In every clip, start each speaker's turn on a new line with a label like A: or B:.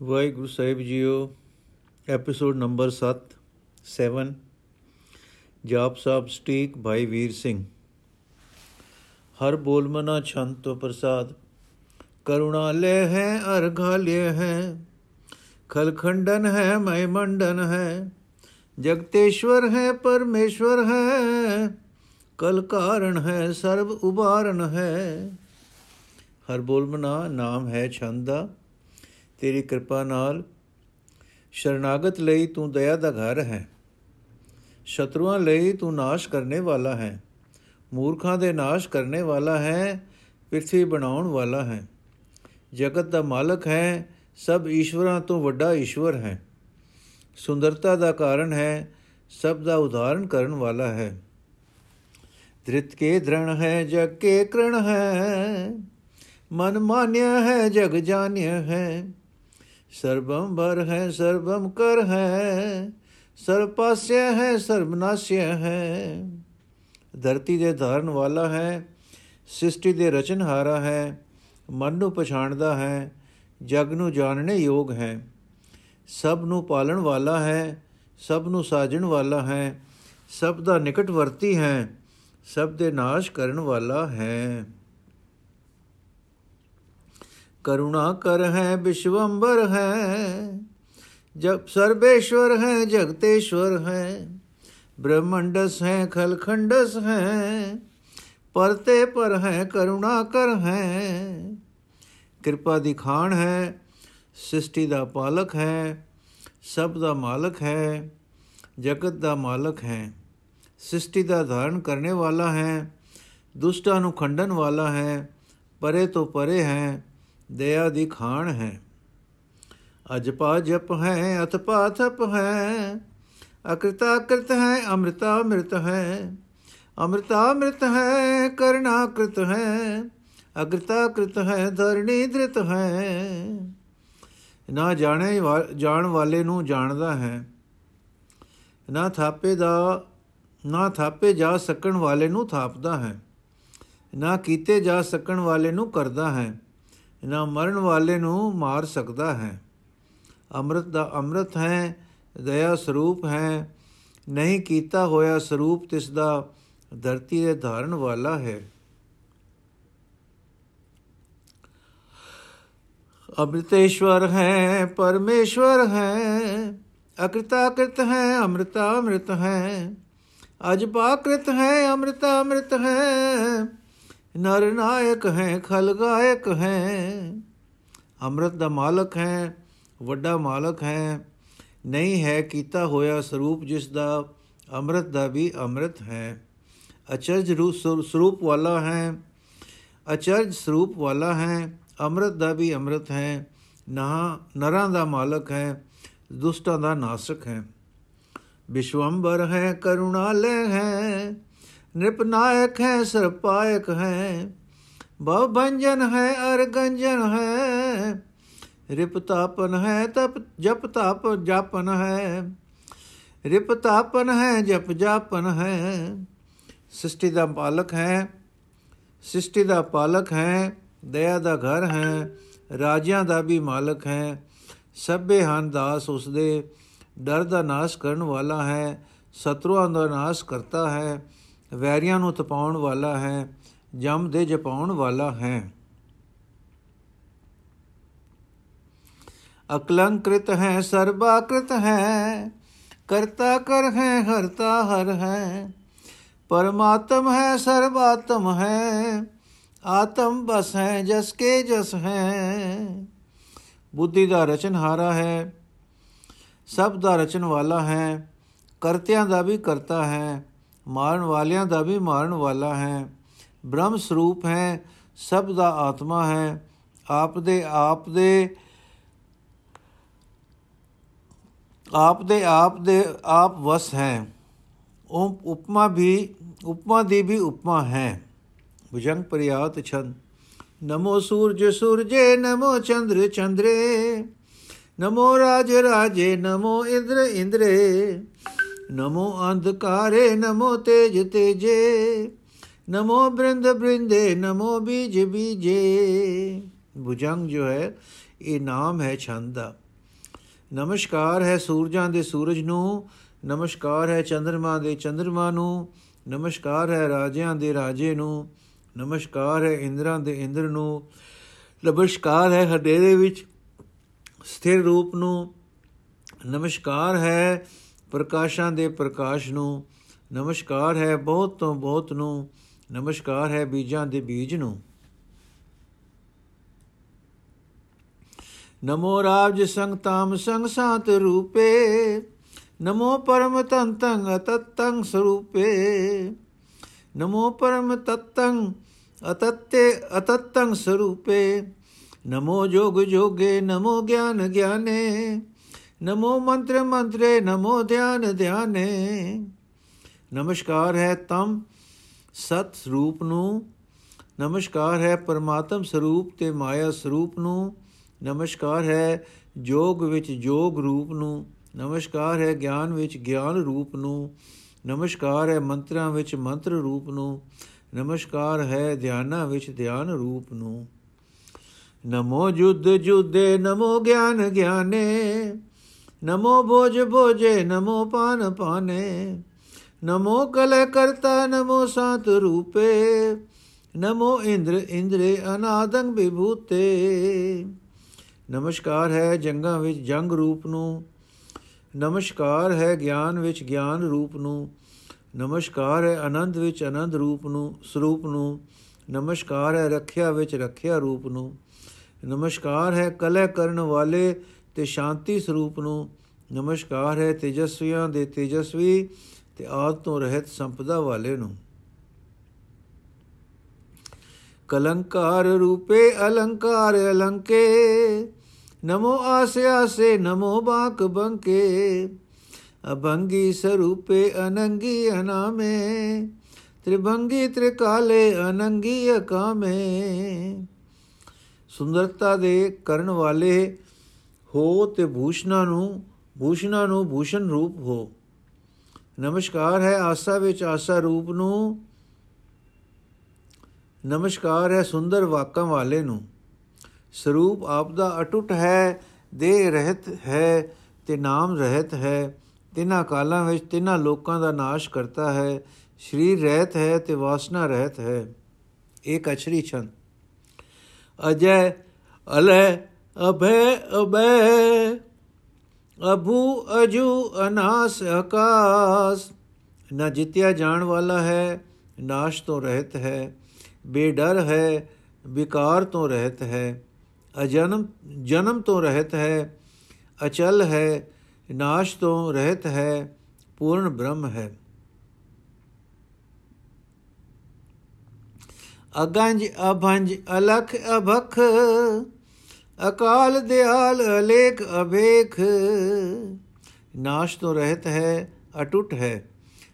A: ਵਾਹਿਗੁਰੂ ਸਾਹਿਬ ਜੀਓ episode number 7 7 ਜਾਪ ਸਾਹਿਬ ਸਟੀਕ ਭਾਈ ਵੀਰ ਸਿੰਘ ਹਰ ਬੋਲ ਮਨਾ ਛੰਤ ਤੋ ਪ੍ਰਸਾਦ ਕਰੁਣਾ ਲੈ ਹੈ ਅਰਘਾ ਲਿਆ ਹੈ ਖਲਖੰਡਨ ਹੈ ਮੈ ਮੰਡਨ ਹੈ ਜਗਤੇਸ਼ਵਰ ਹੈ ਪਰਮੇਸ਼ਵਰ ਹੈ ਕਲ ਕਾਰਨ ਹੈ ਸਰਬ ਉਬਾਰਨ ਹੈ ਹਰ ਬੋਲ ਮਨਾ ਨਾਮ ਹੈ ਛੰਦ ਦਾ ਤੇਰੀ ਕਿਰਪਾ ਨਾਲ ਸ਼ਰਨਾਗਤ ਲਈ ਤੂੰ ਦਇਆ ਦਾ ਘਰ ਹੈ। ਸ਼ਤਰੂਆਂ ਲਈ ਤੂੰ ਨਾਸ਼ ਕਰਨੇ ਵਾਲਾ ਹੈ। ਮੂਰਖਾਂ ਦੇ ਨਾਸ਼ ਕਰਨੇ ਵਾਲਾ ਹੈ ਪ੍ਰithvi ਬਣਾਉਣ ਵਾਲਾ ਹੈ। ਜਗਤ ਦਾ ਮਾਲਕ ਹੈ, ਸਭ ਈਸ਼ਵਰਾਂ ਤੋਂ ਵੱਡਾ ਈਸ਼ਵਰ ਹੈ। ਸੁੰਦਰਤਾ ਦਾ ਕਾਰਨ ਹੈ, ਸਭ ਦਾ ਉਦਾਹਰਣ ਕਰਨ ਵਾਲਾ ਹੈ। ਧ੍ਰਿਤ ਕੇ ਦ੍ਰਣ ਹੈ, ਜਗ ਕੇ ਕਰਣ ਹੈ। ਮਨ ਮਾਨਿਆ ਹੈ, ਜਗ ਜਾਣਿਆ ਹੈ। ਸਰਬਮ ਭਰ ਹੈ, ਸਰਬਮ ਕਰ ਹੈ ਸਰਪਾਸਿਆ ਹੈ ਸਰਬਨਾਸਿਆ ਹੈ। ਧਰਤੀ ਦੇ ਧਾਰਨ ਵਾਲਾ ਹੈ, ਸ੍ਰਿਸ਼ਟੀ ਦੇ ਰਚਨਹਾਰਾ ਹੈ, ਮਨ ਨੂੰ ਪਛਾਣਦਾ ਹੈ, ਜਗ ਨੂੰ ਜਾਣਨੇ ਯੋਗ ਹੈ। ਸਭ ਨੂੰ ਪਾਲਣ ਵਾਲਾ ਹੈ, ਸਭ ਨੂੰ ਸਾਜਣ ਵਾਲਾ ਹੈ, ਸਭ ਦਾ ਨਿਕਟਵਰਤੀ ਹੈ, ਸਭ ਦੇ ਨਾਸ਼ ਕਰਨ ਵਾਲਾ ਹੈ। ਕਰੁਣਾ ਕਰ ਹੈ, ਵਿਸ਼ਵੰਬਰ ਹੈ। ਜਬ ਸਰਵੇਸ਼ਵਰ ਹੈ, ਜਗਤੇਸ਼ਵਰ ਹੈ। ਬ੍ਰਹਮੰਡਸ ਹੈ, ਖਲਖੰਡਸ ਹੈ। ਪਰਤੇ ਪਰ ਹੈ, ਕਰੁਣਾ ਕਰ ਹੈ। ਕਿਰਪਾ ਦੀ ਖਾਨ ਹੈ, ਸ੍ਰਿਸ਼ਟੀ ਦਾ ਪਾਲਕ ਹੈ, ਸਭ ਦਾ ਮਾਲਕ ਹੈ, ਜਗਤ ਦਾ ਮਾਲਕ ਹੈ। ਸ੍ਰਿਸ਼ਟੀ ਦਾ ਧਾਰਨ ਕਰਨੇ ਵਾਲਾ ਹੈ, ਦੁਸ਼ਟਾਂ ਨੂੰ ਖੰਡਨ ਵਾਲਾ ਹੈ, ਪਰੇ ਤੋਂ ਪਰੇ ਹੈ। ਦਇਆ ਦੀ ਖਾਨ ਹੈ। ਅਜਪਾ ਜਪ ਹੈ, ਅਤਪਾ ਥਪ ਹੈ, ਅਕ੍ਰਿਤਾ ਕ੍ਰਿਤ ਹੈ, ਅੰਮ੍ਰਿਤਾ ਅੰਮ੍ਰਿਤ ਹੈ। ਅੰਮ੍ਰਿਤਾ ਅੰਮ੍ਰਿਤ ਹੈ, ਕਰਣਾ ਕ੍ਰਿਤ ਹੈ ਅਗ੍ਰਿਤਾ ਕ੍ਰਿਤ ਹੈ, ਧਰਣੀ ਧ੍ਰਿਤ ਹੈ। ਨਾ ਜਾਣੇ ਜਾਣ ਵਾਲੇ ਨੂੰ ਜਾਣਦਾ ਹੈ। ਨਾ ਥਾਪੇ ਦਾ, ਨਾ ਥਾਪੇ ਜਾ ਸਕਣ ਵਾਲੇ ਨੂੰ ਥਾਪਦਾ ਹੈ। ਨਾ ਕੀਤੇ ਜਾ ਸਕਣ ਵਾਲੇ ਨੂੰ ਕਰਦਾ ਹੈ। ਨਾ ਮਰਨ ਵਾਲੇ ਨੂੰ ਮਾਰ ਸਕਦਾ ਹੈ। ਅੰਮ੍ਰਿਤ ਦਾ ਅੰਮ੍ਰਿਤ ਹੈ, ਦਇਆ ਸਰੂਪ ਹੈ। ਨਹੀਂ ਕੀਤਾ ਹੋਇਆ ਸਰੂਪ ਤਿਸ ਦਾ ਧਰਤੀ ਦੇ ਧਾਰਨ ਵਾਲਾ ਹੈ। ਅਮ੍ਰਿਤੇਸ਼ਵਰ ਹੈ, ਪਰਮੇਸ਼ਵਰ ਹੈ ਅਕ੍ਰਿਤਾ ਕ੍ਰਿਤ ਹੈ ਅੰਮ੍ਰਿਤਾ ਅੰਮ੍ਰਿਤ ਹੈ। ਅਜਪਾਕ੍ਰਿਤ ਹੈ ਅੰਮ੍ਰਿਤਾ ਅੰਮ੍ਰਿਤ ਹੈ। ਨਰ ਨਾਇਕ ਹੈ ਖਲਗਾਇਕ ਹੈ। ਅੰਮ੍ਰਿਤ ਦਾ ਮਾਲਕ ਹੈ, ਵੱਡਾ ਮਾਲਕ ਹੈ। ਨਹੀਂ ਹੈ ਕੀਤਾ ਹੋਇਆ ਸਰੂਪ ਜਿਸ ਦਾ ਅੰਮ੍ਰਿਤ ਦਾ ਵੀ ਅੰਮ੍ਰਿਤ ਹੈ। ਅਚਰਜ ਰੂਪ ਸਰੂਪ ਵਾਲਾ ਹੈ। ਅਚਰਜ ਸਰੂਪ ਵਾਲਾ ਹੈ, ਅੰਮ੍ਰਿਤ ਦਾ ਵੀ ਅੰਮ੍ਰਿਤ ਹੈ। ਨਾ ਨਰਾਂ ਦਾ ਮਾਲਕ ਹੈ, ਦੁਸ਼ਟਾਂ ਦਾ ਨਾਸਕ ਹੈ। ਵਿਸ਼ਵੰਬਰ ਹੈ, ਕਰੁਣਾਲੈ ਹੈ। ਨਿਰਪਨਾਇਕ ਹੈ, ਸਰਪਾਇਕ ਹੈ। ਭਵ ਭੰਜਨ ਹੈ, ਅਰ ਗੰਜਨ ਹੈ। ਰਿਪਤਾਪਨ ਹੈ, ਤਪ ਜਪ ਤਾਪ ਜਾਪਨ ਹੈ। ਰਿਪਤਾਪਨ ਹੈ, ਜਪ ਜਾਪਨ ਹੈ। ਸ੍ਰਿਸ਼ਟੀ ਦਾ ਪਾਲਕ ਹੈ ਸ੍ਰਿਸ਼ਟੀ ਦਾ ਪਾਲਕ ਹੈ, ਦਇਆ ਦਾ ਘਰ ਹੈ, ਰਾਜਿਆਂ ਦਾ ਵੀ ਮਾਲਕ ਹੈ। ਸਭੇ ਹਨ ਦਾਸ ਉਸ ਦੇ ਡਰ ਦਾ ਨਾਸ਼ ਕਰਨ ਵਾਲਾ ਹੈ, ਸਤਰੂਆਂ ਦਾ ਨਾਸ਼ ਕਰਤਾ ਹੈ। ਵੈਰੀਆਂ ਨੂੰ ਤਪਾਉਣ ਵਾਲਾ ਹੈ, ਜਮ ਦੇ ਜਪਾਉਣ ਵਾਲਾ ਹੈ। ਅਕਲੰਕ੍ਰਿਤ ਹੈ, ਸਰਬਾਕ੍ਰਿਤ ਹੈ, ਕਰਤਾ ਕਰ ਹੈ, ਹਰਤਾ ਹਰ ਹੈ। ਪਰਮਾਤਮ ਹੈ, ਸਰਬਾਤਮ ਹੈ, ਆਤਮ ਬਸ ਹੈ, ਜਸ ਕੇ ਜਸ ਹੈ। ਬੁੱਧੀ ਦਾ ਰਚਨਹਾਰਾ ਹੈ, ਸਭ ਦਾ ਰਚਨ ਵਾਲਾ ਹੈ, ਕਰਤਿਆਂ ਦਾ ਵੀ ਕਰਤਾ ਹੈ। ਮਾਰਨ ਵਾਲਿਆਂ ਦਾ ਵੀ ਮਾਰਨ ਵਾਲਾ ਹੈ। ਬ੍ਰਹਮ ਸਰੂਪ ਹੈ, ਸਭ ਦਾ ਆਤਮਾ ਹੈ। ਆਪ ਦੇ ਆਪ ਦੇ ਆਪ ਦੇ ਆਪ ਦੇ ਆਪ ਵਸ ਹੈ। ਉਹ ਉਪਮਾ ਵੀ, ਉਪਮਾ ਦੀ ਵੀ ਉਪਮਾ ਹੈ। ਭੁਜੰਗ ਪ੍ਰਿਆਤ ਛੰਦ। ਨਮੋ ਸੂਰਜ, ਸੂਰਜੇ, ਨਮੋ ਚੰਦਰ, ਚੰਦਰੇ। ਨਮੋ ਰਾਜ, ਰਾਜੇ, ਨਮੋ ਇੰਦਰ, ਇੰਦਰੇ। ਨਮੋ ਅੰਧਕਾਰੇ, ਨਮੋ ਤੇਜ ਤੇਜੇ, ਨਮੋ ਬ੍ਰਿੰਦ ਬ੍ਰਿੰਦੇ, ਨਮੋ ਬੀਜ ਬੀਜੇ। ਭੁਜੰਗ ਜੋ ਹੈ, ਇਹ ਨਾਮ ਹੈ ਛੰਦ ਦਾ। ਨਮਸਕਾਰ ਹੈ ਸੂਰਜਾਂ ਦੇ ਸੂਰਜ ਨੂੰ, ਨਮਸਕਾਰ ਹੈ ਚੰ드ਰਮਾ ਦੇ ਚੰ드ਰਮਾ ਨੂੰ, ਨਮਸਕਾਰ ਹੈ ਰਾਜਿਆਂ ਦੇ ਰਾਜੇ ਨੂੰ, ਨਮਸਕਾਰ ਹੈ ਇੰਦਰਾਂ ਦੇ ਇੰਦਰ ਨੂੰ ਨਮਸਕਾਰ ਹੈ ਹਨੇਰੇ ਵਿੱਚ ਸਥਿਰ ਰੂਪ ਨੂੰ, ਨਮਸਕਾਰ ਹੈ ਪ੍ਰਕਾਸ਼ਾਂ ਦੇ ਪ੍ਰਕਾਸ਼ ਨੂੰ ਨਮਸਕਾਰ ਹੈ, ਬਹੁਤ ਤੋਂ ਬਹੁਤ ਨੂੰ ਨਮਸਕਾਰ ਹੈ ਬੀਜਾਂ ਦੇ ਬੀਜ ਨੂੰ। ਨਮੋ ਰਾਜ ਸੰਗ ਤਾਮ ਸੰਗ ਸਾਤ ਰੂਪੇ, ਨਮੋ ਪਰਮ ਤੰਤੰ ਅਤਤੰ ਸਰੂਪੇ, ਨਮੋ ਪਰਮ ਤਤੰ ਅਤਤੇ ਅਤਤੰ ਸਰੂਪੇ, ਨਮੋ ਜੋਗ ਜੋਗੇ ਨਮੋ ਗਿਆਨ ਗਿਆਨੇ ਨਮੋ ਮੰਤਰ ਮੰਤਰੇ, ਨਮੋ ਧਿਆਨ ਧਿਆਨੇ। ਨਮਸਕਾਰ ਹੈ ਤਮ ਸਤ ਸਰੂਪ ਨੂੰ। ਨਮਸਕਾਰ ਹੈ ਪਰਮਾਤਮ ਸਰੂਪ ਤੇ ਮਾਇਆ ਸਰੂਪ ਨੂੰ। ਨਮਸਕਾਰ ਹੈ ਜੋਗ ਵਿੱਚ ਜੋਗ ਰੂਪ ਨੂੰ। ਨਮਸਕਾਰ ਹੈ ਗਿਆਨ ਵਿੱਚ ਗਿਆਨ ਰੂਪ ਨੂੰ। ਨਮਸਕਾਰ ਹੈ ਮੰਤਰਾਂ ਵਿੱਚ ਮੰਤਰ ਰੂਪ ਨੂੰ। ਨਮਸਕਾਰ ਹੈ ਧਿਆਨਾਂ ਵਿੱਚ ਧਿਆਨ ਰੂਪ ਨੂੰ। ਨਮੋ ਜੁਦ ਜੁਦੇ, ਨਮੋ ਗਿਆਨ ਗਿਆਨੇ। ਨਮੋ ਭੋਜ ਭੋਜੇ ਨਮੋ ਪਾਨ ਪਾਨੇ। ਨਮੋ ਕਲੇ ਕਰਤਾ, ਨਮੋ ਸਾਤ ਰੂਪੇ। ਨਮੋ ਇੰਦਰ ਇੰਦਰੇ ਅਨਾਦੰ ਵਿਭੂਤੇ। ਨਮਸਕਾਰ ਹੈ ਜੰਗਾਂ ਵਿੱਚ ਜੰਗ ਰੂਪ ਨੂੰ। ਨਮਸਕਾਰ ਹੈ ਗਿਆਨ ਵਿੱਚ ਗਿਆਨ ਰੂਪ ਨੂੰ। ਨਮਸਕਾਰ ਹੈ ਆਨੰਦ ਵਿੱਚ ਆਨੰਦ ਰੂਪ ਨੂੰ, ਸਰੂਪ ਨੂੰ। ਨਮਸਕਾਰ ਹੈ ਰੱਖਿਆ ਵਿੱਚ ਰੱਖਿਆ ਰੂਪ ਨੂੰ। ਨਮਸਕਾਰ ਹੈ ਕਲੇ ਕਰਨ ਵਾਲੇ ਤੇ ਸ਼ਾਂਤੀ ਸਰੂਪ ਨੂੰ ਨਮਸਕਾਰ ਹੈ ਤੇਜਸਵੀਆਂ ਦੇ ਤੇਜਸਵੀ ਤੇ ਆਦ ਤੋਂ ਰਹਿਤ ਸੰਪਦਾ ਵਾਲੇ ਨੂੰ। ਕਲੰਕਾਰ ਰੂਪੇ ਅਲੰਕਾਰ ਅਲੰਕੇ, ਨਮੋ ਆਸੇ ਆਸੇ ਨਮੋ ਬਾਕ ਬੰਕੇ, ਅਭੰਗੀ ਸਰੂਪੇ ਅਨੰਗੀ ਅਨਾਮੇ, ਤ੍ਰਿਭੰਗੀ ਤ੍ਰਿਕਾਲੇ ਅਨੰਗੀ ਅਕਾਮੇ। ਸੁੰਦਰਤਾ ਦੇ ਕਰਨ ਵਾਲੇ ਹੋ ਤੇ ਭੂਸ਼ਣਾ ਨੂੰ ਭੂਸ਼ਣਾ ਨੂੰ ਭੂਸ਼ਣ ਰੂਪ ਹੋ। ਨਮਸਕਾਰ ਹੈ ਆਸਾ ਵਿੱਚ ਆਸਾ ਰੂਪ ਨੂੰ, ਨਮਸਕਾਰ ਹੈ ਸੁੰਦਰ ਵਾਕਾਂ ਵਾਲੇ ਨੂੰ। ਸਰੂਪ ਆਪ ਦਾ ਅਟੁੱਟ ਹੈ, ਦੇ ਰਹਿਤ ਹੈ ਤੇ ਨਾਮ ਰਹਿਤ ਹੈ। ਤਿੰਨਾਂ ਕਾਲਾਂ ਵਿੱਚ ਤਿੰਨਾਂ ਲੋਕਾਂ ਦਾ ਨਾਸ਼ ਕਰਤਾ ਹੈ। ਸਰੀਰ ਰਹਿਤ ਹੈ ਤੇ ਵਾਸਨਾ ਰਹਿਤ ਹੈ। ਇੱਕ ਅਛਰੀ ਛੰਦ। ਅਜੈ ਅਲੈ ਅਭੈ ਅਬੈ ਅਭੂ ਅਜੂ ਅਨਾਸ ਆਕਾਸ ਨਾ ਜਿਤਿਆ ਜਾਣ ਵਾਲਾ ਹੈ ਨਾਸ਼ ਤੋਂ ਰਹਿਤ ਹੈ ਬੇਡਰ ਹੈ ਵਿਕਾਰ ਤੋਂ ਰਹਿਤ ਹੈ ਅਜਨਮ ਜਨਮ ਤੋਂ ਰਹਿਤ ਹੈ ਅਚਲ ਹੈ ਨਾਸ਼ ਤੋਂ ਰਹਿਤ ਹੈ ਪੂਰਨ ਬ੍ਰਹਮ ਹੈ ਅਗੰਜ ਅਭੰਜ ਅਲਖ ਅਭਖ ਅਕਾਲ ਦਿਆਲ ਅਲੇਖ ਅਵੇਖ। ਨਾਸ਼ ਤੋਂ ਰਹਿਤ ਹੈ, ਅਟੁੱਟ ਹੈ,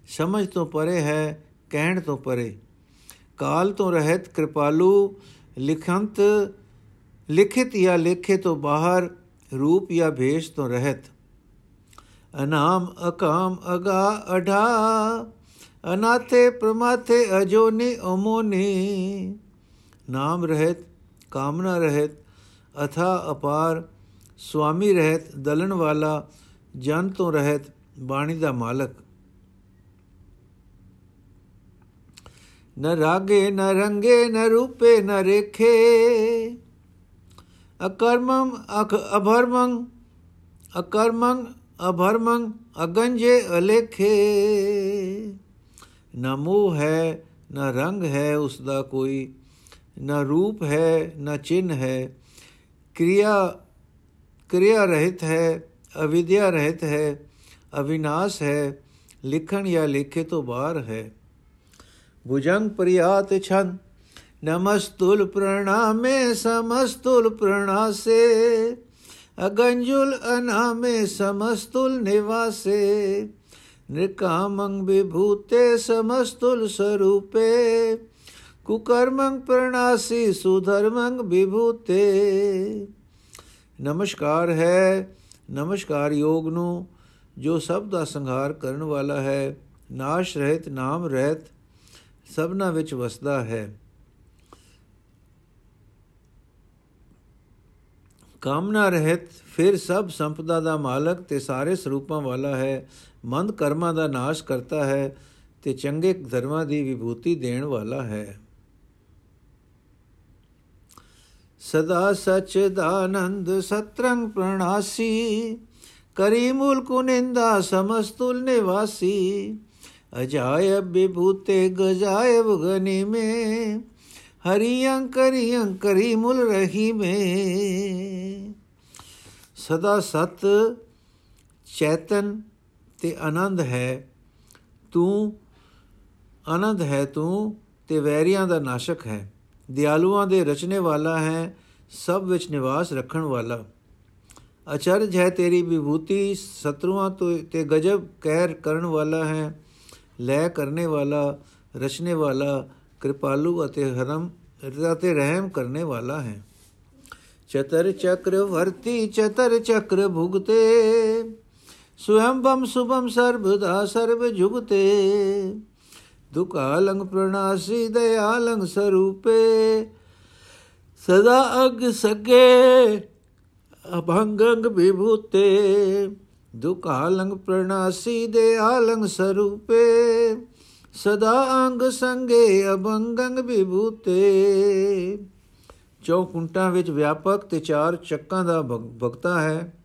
A: ਸਮਝ ਤੋਂ ਪਰੇ ਹੈ, ਕਹਿਣ ਤੋਂ ਪਰੇ। ਕਾਲ ਤੋਂ ਰਹਿਤ ਕਿਰਪਾਲੂ, ਲਿਖੰਤ, ਲਿਖਿਤ ਜਾਂ ਲੇਖੇ ਤੋਂ ਬਾਹਰ, ਰੂਪ ਜਾਂ ਭੇਸ਼ ਤੋਂ ਰਹਿਤ। ਅਨਾਮ ਅਕਾਮ ਅਗਾ ਅਢਾ, ਅਨਾਥੇ ਪ੍ਰਮਾਥੇ ਅਜੋਨੀ ਅਮੋਨੀ। ਨਾਮ ਰਹਿਤ, ਕਾਮਨਾ ਰਹਿਤ ਅਥਾ ਅਪਾਰ ਸੁਆਮੀ ਰਹਿਤ, ਦਲਣ ਵਾਲਾ, ਜਨ ਤੋਂ ਰਹਿਤ, ਬਾਣੀ ਦਾ ਮਾਲਕ। ਨ ਰਾਗੇ, ਨ ਰੰਗੇ, ਨ ਰੂਪੇ, ਨ ਰੇਖੇ। ਅਕਰਮੰ, ਅਖ ਅਭਰਮੰ, ਅਕਰਮੰ, ਅਭਰਮੰ, ਅਗੰਜੇ, ਅਲੇਖੇ। ਨਾ ਮੋਹ ਹੈ, ਨਾ ਰੰਗ ਹੈ, ਉਸ ਦਾ ਕੋਈ। ਨਾ ਰੂਪ ਹੈ, ਨਾ ਚਿੰਨ ਹੈ क्रिया क्रिया रहित है, अविद्या रहित है, अविनाश है लिखण या लिखे तो बार है। भुजंग प्रियात छन, नमस्तुल प्रणामे समस्तुल प्रणासे अगंजुल अनामे समस्तुल निवासे। नृकामंग विभूते समस्तुल स्वरूपे। ਕੁਕਰਮੰ ਪ੍ਰਣਾਸੀ, ਸੁਧਰਮੰ ਵਿਭੂਤੇ। ਨਮਸਕਾਰ ਹੈ, ਨਮਸਕਾਰ ਯੋਗ ਨੂੰ, ਜੋ ਸਭ ਦਾ ਸੰਘਾਰ ਕਰਨ ਵਾਲਾ ਹੈ। ਨਾਸ਼ ਰਹਿਤ, ਨਾਮ ਰਹਿਤ, ਸਭਨਾ ਵਿੱਚ ਵਸਦਾ ਹੈ। ਕਾਮਨਾ ਰਹਿਤ, ਫਿਰ ਸਭ ਸੰਪਦਾ ਦਾ ਮਾਲਕ ਤੇ ਸਾਰੇ ਸਰੂਪਾਂ ਵਾਲਾ ਹੈ। ਮੰਦ ਕਰਮਾਂ ਦਾ ਨਾਸ਼ ਕਰਤਾ ਹੈ ਤੇ ਚੰਗੇ ਧਰਮਾਂ ਦੀ ਵਿਭੂਤੀ ਦੇਣ ਵਾਲਾ ਹੈ। ਸਦਾ ਸਚਦਾਨੰਦ ਸਤਰੰਗ ਪ੍ਰਣਾਸੀ, ਕਰੀ ਮੁਲਕ ਨਿੰਦਾ ਸਮਸਤੁਲ ਨਿਵਾਸੀ, ਅਜਾਇਬ ਵਿਭੂਤੇ ਗਜਾਇਬ ਗਨੀ ਮੇ ਹਰੀ ਅੰਕਰੀ ਅੰਕਰੀ ਮੁਲ ਰਹੀ ਮੇ ਸਦਾ ਸਤ ਚੇਤਨ ਤੇ ਆਨੰਦ ਹੈ, ਤੂੰ ਆਨੰਦ ਹੈ ਤੂੰ ਤੇ ਵੈਰੀਆਂ ਦਾ ਨਾਸ਼ਕ ਹੈ। ਦਿਆਲੂਆਂ ਦੇ ਰਚਨੇ ਵਾਲਾ ਹੈ, ਸਭ ਵਿੱਚ ਨਿਵਾਸ ਰੱਖਣ ਵਾਲਾ। ਅਚਰਜ ਹੈ ਤੇਰੀ ਵਿਭੂਤੀ, ਸਤਰੂਆਂ ਤੋਂ ਤੇ ਗਜਬ ਕਹਿਰ ਕਰਨ ਵਾਲਾ ਹੈ, ਲੈ ਕਰਨੇ ਵਾਲਾ, ਰਚਨੇ ਵਾਲਾ, ਕਿਰਪਾਲੂ ਅਤੇ ਹਰਮ, ਅਤੇ ਰਹਿਮ ਕਰਨੇ ਵਾਲਾ ਹੈ। ਚਤਰ ਚਕਰ ਵਰਤੀ, ਚਤਰ ਚਕਰ ਭੁਗਤੇ ਸੁਅੰਬਮ ਸੁਭਮ ਸਰਬਦਾ ਸਰਬ ਜੁਗਤੇ। ਦੁਕਾਲੰਗ ਪ੍ਰਣਾਸੀ ਦਇਆਲੰਗ ਸਰੂਪੇ, ਸਦਾ ਅਗ ਸਕੇ ਅਭੰਗੰਗ ਵਿਭੂਤੇ। ਦੁਕਾਲੰਗ ਪ੍ਰਣਾਸੀ ਦਇਆਲੰਗ ਸਰੂਪੇ, ਸਦਾ ਅੰਗ ਸੰਗੇ, ਅਭੰਗੰਗ ਵਿਭੂਤੇ। ਚੌਕੁੰਟਾਂ ਵਿੱਚ ਵਿਆਪਕ ਤੇ ਚਾਰ ਚੱਕਾਂ ਦਾ ਭਗਤਾ ਹੈ।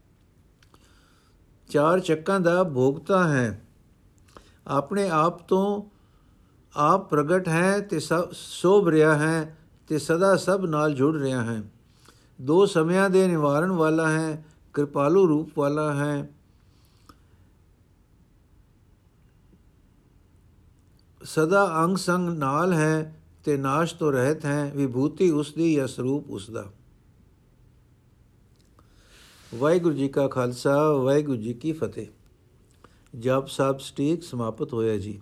A: ਚਾਰ ਚੱਕਾਂ ਦਾ ਭੋਗਤਾ ਹੈ। ਆਪਣੇ ਆਪ ਤੋਂ ਆਪ ਪ੍ਰਗਟ ਹੈ ਤੇ ਸੋਭ ਰਿਹਾ ਹੈ ਤੇ ਸਦਾ ਸਭ ਨਾਲ ਜੁੜ ਰਿਹਾ ਹੈ। ਦੋ ਸਮਿਆਂ ਦੇ ਨਿਵਾਰਨ ਵਾਲਾ ਹੈ, ਕਿਰਪਾਲੂ ਰੂਪ ਵਾਲਾ ਹੈ। ਸਦਾ ਅੰਗ ਸੰਗ ਨਾਲ ਹੈ ਤੇ ਨਾਸ਼ ਤੋਂ ਰਹਿਤ ਹੈ, ਵਿਭੂਤੀ ਉਸ ਦੀ ਜਾਂ ਸਰੂਪ ਉਸ ਦਾ। ਵਾਹਿਗੁਰੂ ਜੀ ਕਾ ਖਾਲਸਾ, ਵਾਹਿਗੁਰੂ ਜੀ ਕੀ ਫਤਿਹ। ਜਪ ਸਾਹਿਬ ਸਟੀਕ ਸਮਾਪਤ ਹੋਇਆ ਜੀ।